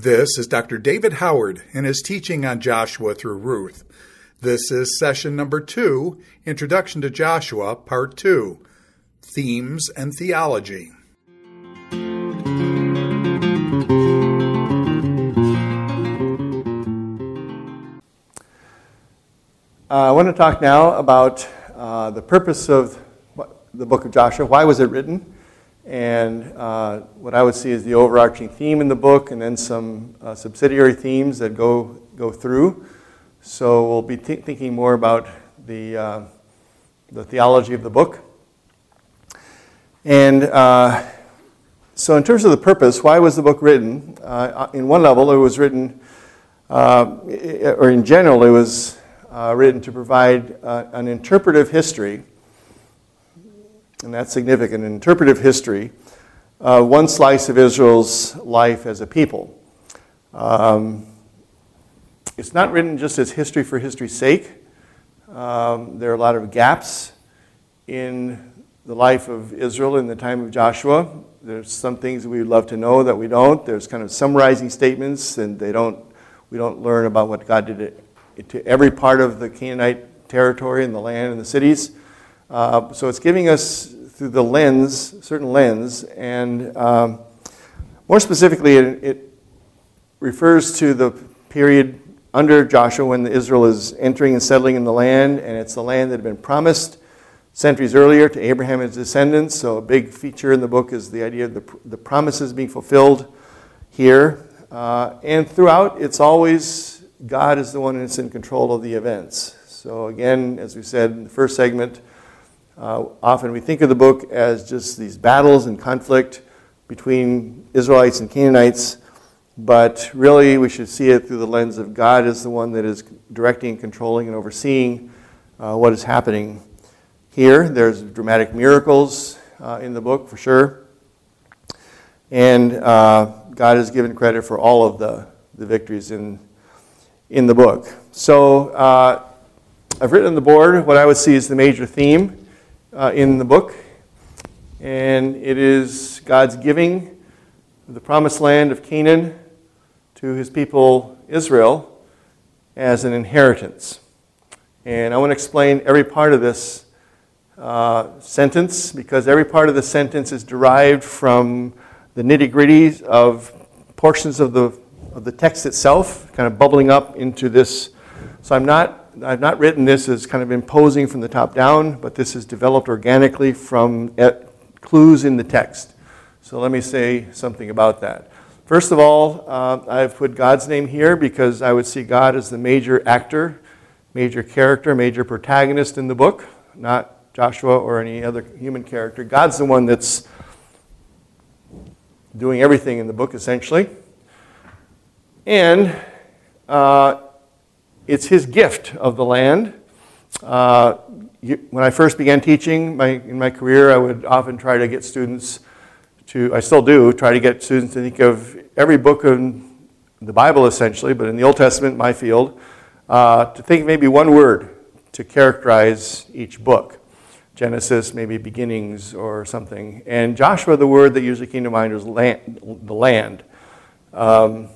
This is Dr. David Howard and his teaching on Joshua through Ruth. This is session number two Introduction to Joshua, Part Two Themes and Theology. Uh, I want to talk now about uh, the purpose of the book of Joshua. Why was it written? And uh, what I would see is the overarching theme in the book, and then some uh, subsidiary themes that go, go through. So we'll be th- thinking more about the, uh, the theology of the book. And uh, so, in terms of the purpose, why was the book written? Uh, in one level, it was written, uh, or in general, it was written to provide an interpretive history and that's significant. In interpretive history, uh, one slice of Israel's life as a people. Um, it's not written just as history for history's sake. Um, there are a lot of gaps in the life of Israel in the time of Joshua. There's some things we would love to know that we don't. There's kind of summarizing statements, and they don't. We don't learn about what God did to every part of the Canaanite territory and the land and the cities. Uh, so it's giving us through the lens, certain lens, and um, more specifically, it, it, refers to the period under Joshua when Israel is entering and settling in the land, and it's the land that had been promised centuries earlier to Abraham and his descendants. So a big feature in the book is the idea of the, the promises being fulfilled here. Uh, and throughout, it's always God is the one that's in control of the events. So again, as we said in the first segment, uh, often we think of the book as just these battles and conflict between Israelites and Canaanites, but really we should see it through the lens of God as the one that is directing, controlling, and overseeing uh, what is happening here. There's dramatic miracles uh, in the book for sure. And uh, God is given credit for all of the, the victories in, in the book. So uh, I've written on the board what I would see as the major theme uh, in the book, and it is God's giving the promised land of Canaan to his people Israel as an inheritance. And I want to explain every part of this uh, sentence because every part of the sentence is derived from the nitty gritties of portions of the, of the text itself, kind of bubbling up into this. So I'm not I've not written this as kind of imposing from the top down, but this is developed organically from clues in the text. So let me say something about that. First of all, uh, I've put God's name here because I would see God as the major actor, major character, major protagonist in the book, not Joshua or any other human character. God's the one that's doing everything in the book, essentially. And uh, it's his gift of the land. Uh, you, when I first began teaching my, in my career, I would often try to get students to, I still do, try to get students to think of every book in the Bible essentially, but in the Old Testament, my field, uh, to think maybe one word to characterize each book. Genesis, maybe beginnings or something. And Joshua, the word that usually came to mind was land, the land. Um,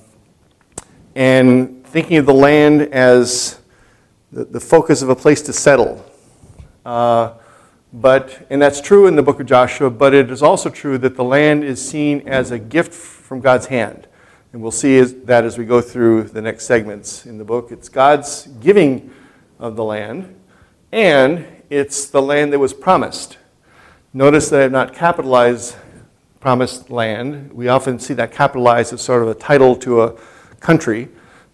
and thinking of the land as the, the focus of a place to settle. Uh, but, and that's true in the book of Joshua, but it is also true that the land is seen as a gift from God's hand. And we'll see that as we go through the next segments in the book. It's God's giving of the land, and it's the land that was promised. Notice that I have not capitalized promised land. We often see that capitalized as sort of a title to a country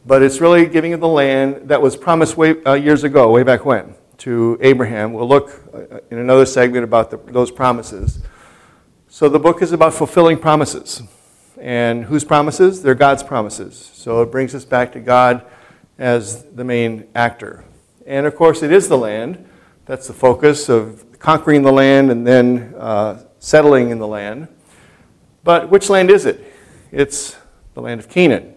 but it's really giving the land that was promised way, uh, years ago, way back when, to Abraham. We'll look uh, in another segment about the, those promises. So the book is about fulfilling promises. And whose promises? They're God's promises. So it brings us back to God as the main actor. And of course, it is the land. That's the focus of conquering the land and then uh, settling in the land. But which land is it? It's the land of Canaan.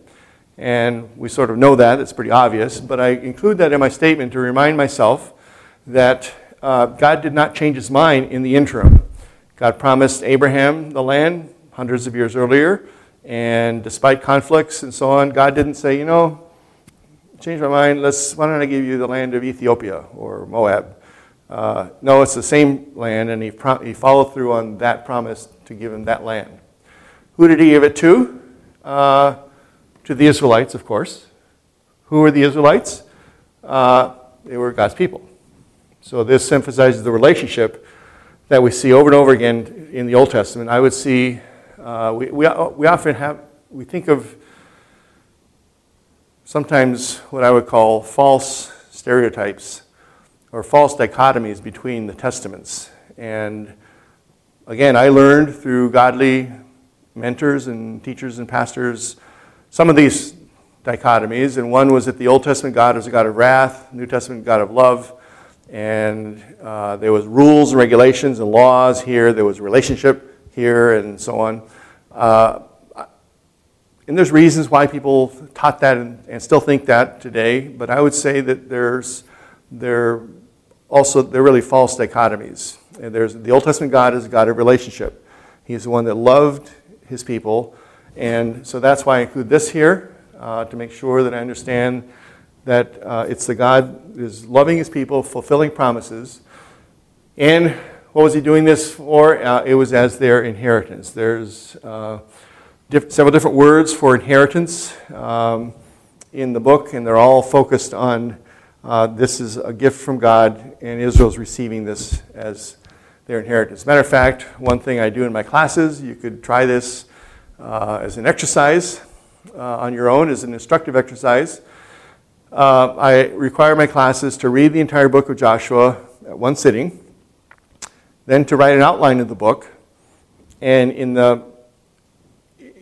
And we sort of know that, it's pretty obvious, but I include that in my statement to remind myself that uh, God did not change his mind in the interim. God promised Abraham the land hundreds of years earlier, And despite conflicts and so on, God didn't say, you know, change my mind, let's, why don't I give you the land of Ethiopia or Moab? Uh, no, it's the same land, and he, pro- he followed through on that promise to give him that land. Who did he give it to? Uh, to the Israelites, of course. Who were the Israelites? Uh, they were God's people. So this emphasizes the relationship that we see over and over again in the Old Testament. I would see, uh, we, we, we often have, we think of sometimes what I would call false stereotypes or false dichotomies between the testaments. And again, I learned through godly mentors and teachers and pastors some of these dichotomies. And one was that the Old Testament God is a God of wrath, New Testament God of love. And uh, there was rules and regulations and laws here. There was relationship here and so on. Uh, and there's reasons why people taught that and, and, still think that today. But I would say that there's there also they're really false dichotomies. And there's the Old Testament God is a God of relationship. He's the one that loved his people, and so that's why I include this here uh, to make sure that I understand that uh, it's the God that is loving his people, fulfilling promises. And what was he doing this for? Uh, it was as their inheritance. There's uh, diff- several different words for inheritance um, in the book, and they're all focused on uh, this is a gift from God, and Israel's receiving this as their inheritance. Matter of fact, one thing I do in my classes, you could try this uh, as an exercise uh, on your own, as an instructive exercise. Uh, I require my classes to read the entire book of Joshua at one sitting, then to write an outline of the book, and in the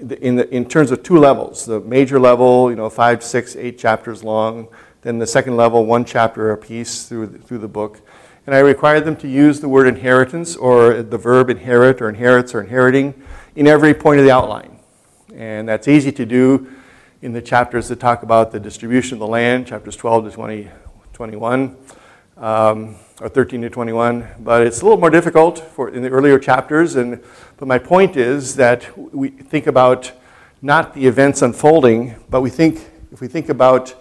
in, the, in terms of two levels, the major level, you know, five, six, eight chapters long, then the second level, one chapter a piece through the, through the book. And I require them to use the word inheritance or the verb inherit or inherits or inheriting in every point of the outline. And that's easy to do in the chapters that talk about the distribution of the land, chapters 12 to 20, 21, um, or 13 to 21. But it's a little more difficult for in the earlier chapters. And, but my point is that we think about not the events unfolding, but we think, if we think about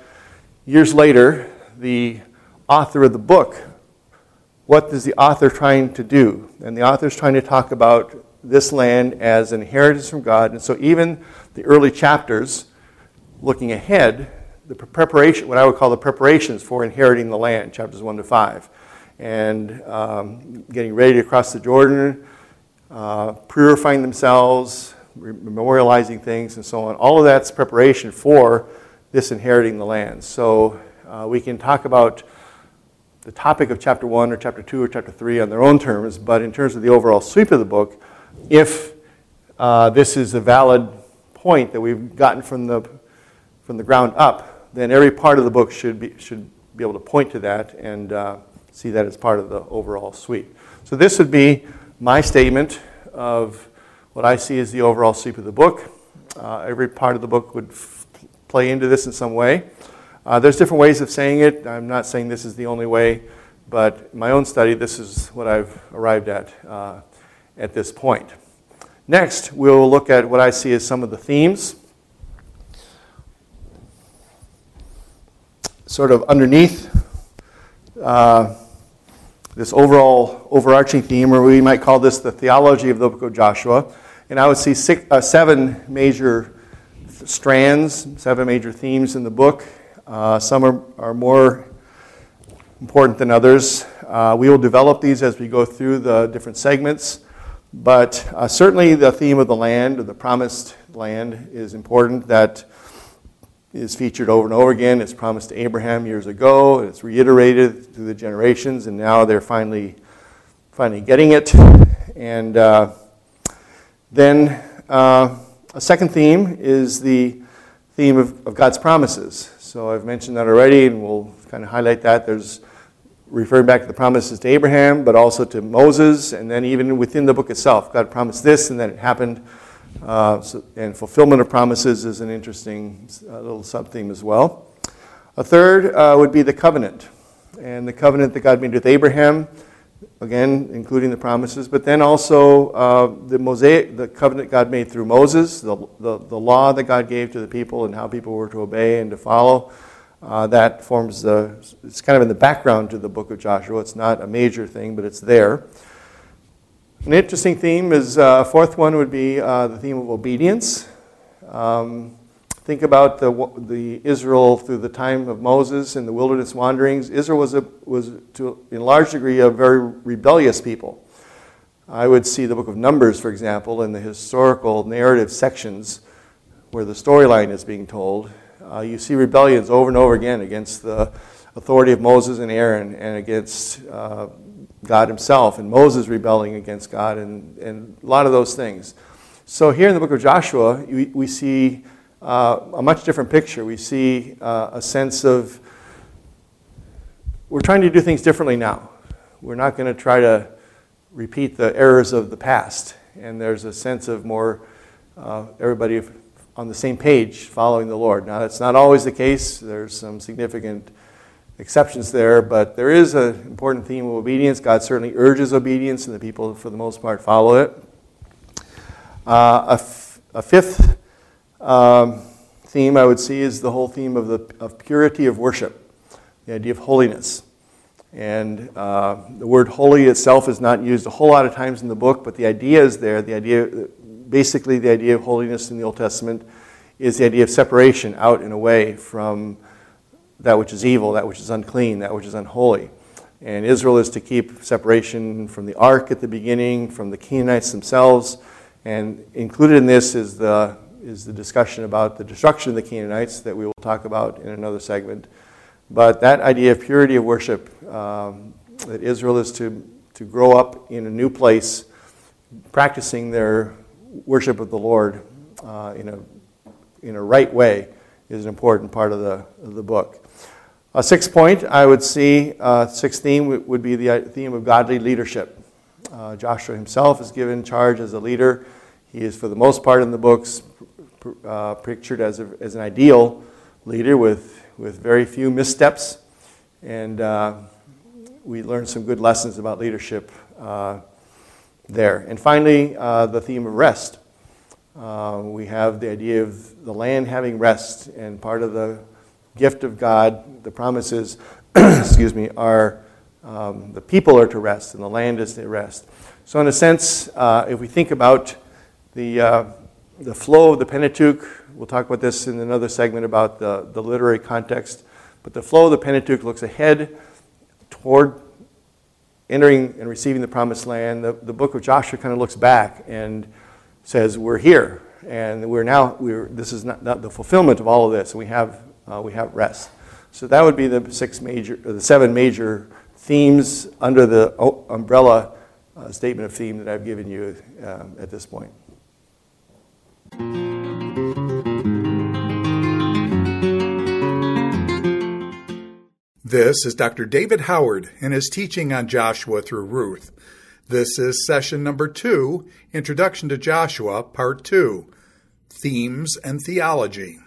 years later, the author of the book, what is the author trying to do? And the author is trying to talk about this land as an inheritance from God. And so even the early chapters, looking ahead, the preparation, what I would call the preparations for inheriting the land, chapters 1 to 5, and um, getting ready to cross the Jordan, uh, purifying themselves, memorializing things, and so on. All of that's preparation for this inheriting the land. So uh, we can talk about the topic of chapter 1 or chapter 2 or chapter 3 on their own terms, but in terms of the overall sweep of the book, if uh, this is a valid point that we've gotten from the, from the ground up, then every part of the book should be, should be able to point to that and uh, see that as part of the overall sweep. So this would be my statement of what I see as the overall sweep of the book. Uh, every part of the book would f- play into this in some way. Uh, there's different ways of saying it. I'm not saying this is the only way, but my own study, this is what I've arrived at uh, at this point. Next, we'll look at what I see as some of the themes. Sort of underneath uh, this overall overarching theme, or we might call this the theology of the book of Joshua. And I would see six, uh, seven major strands, seven major themes in the book. Uh, some are, are more important than others. Uh, we will develop these as we go through the different segments. But uh, certainly the theme of the land, the promised land, is important. That is featured over and over again. It's promised to Abraham years ago. It's reiterated through the generations, and now they're finally, finally getting it. And uh, then uh, a second theme is the theme of, of God's promises. So I've mentioned that already, and we'll kind of highlight that. There's referring back to the promises to Abraham, but also to Moses, and then even within the book itself. God promised this, and then it happened. Uh, so, and fulfillment of promises is an interesting uh, little sub theme as well. A third uh, would be the covenant, and the covenant that God made with Abraham. again, including the promises, but then also uh, the Mosaic, the covenant God made through Moses, the, the, the, law that God gave to the people and how people were to obey and to follow. Uh, that forms the, it's kind of in the background to the book of Joshua. It's not a major thing, but it's there. An interesting theme is, uh, fourth one would be uh, the theme of obedience. Um, think about the, the Israel through the time of Moses and the wilderness wanderings. Israel was, a, was to in large degree a very rebellious people. I would see the book of Numbers, for example, in the historical narrative sections where the storyline is being told. Uh, you see rebellions over and over again against the authority of Moses and Aaron and against uh, God himself, and Moses rebelling against God, and, and a lot of those things. So here in the book of Joshua, we, we see uh, a much different picture. We see uh, a sense of we're trying to do things differently now. We're not going to try to repeat the errors of the past. And there's a sense of more uh, everybody on the same page following the Lord. Now, that's not always the case. There's some significant exceptions there, but there is an important theme of obedience. God certainly urges obedience, and the people, for the most part, follow it. Uh, a, f- a fifth um, theme I would see is the whole theme of, the, of purity of worship, the idea of holiness. And uh, the word holy itself is not used a whole lot of times in the book, but the idea is there. The idea, basically, the idea of holiness in the Old Testament is the idea of separation out and away from that which is evil, that which is unclean, that which is unholy. And Israel is to keep separation from the ark at the beginning, from the Canaanites themselves. And included in this is the, is the discussion about the destruction of the Canaanites that we will talk about in another segment. But that idea of purity of worship, um, that Israel is to, to grow up in a new place, practicing their worship of the Lord uh, in, a, in a right way, is an important part of the, of the book. A sixth point I would see, uh, sixth theme would be the uh, theme of godly leadership. Uh, Joshua himself is given charge as a leader. He is, for the most part in the books, uh, pictured as, a, as an ideal leader with, with very few missteps. And uh, we learn some good lessons about leadership uh, there. And finally, the theme of rest. we have the idea of the land having rest, and part of the gift of God, the promises, excuse me, are um, the people are to rest and the land is to rest. So, in a sense, uh, if we think about the, uh, the flow of the Pentateuch, we'll talk about this in another segment about the, the literary context, but the flow of the Pentateuch looks ahead toward entering and receiving the promised land. The, the book of Joshua kind of looks back and says, We're here. And we're now, we're, this is not, not the fulfillment of all of this. We have uh, we have rest. So that would be the six major, the seven major themes under the umbrella uh, statement of theme that I've given you um, at this point. This is Dr. David Howard and his teaching on Joshua through Ruth. This is session number two Introduction to Joshua, Part Two Themes and Theology.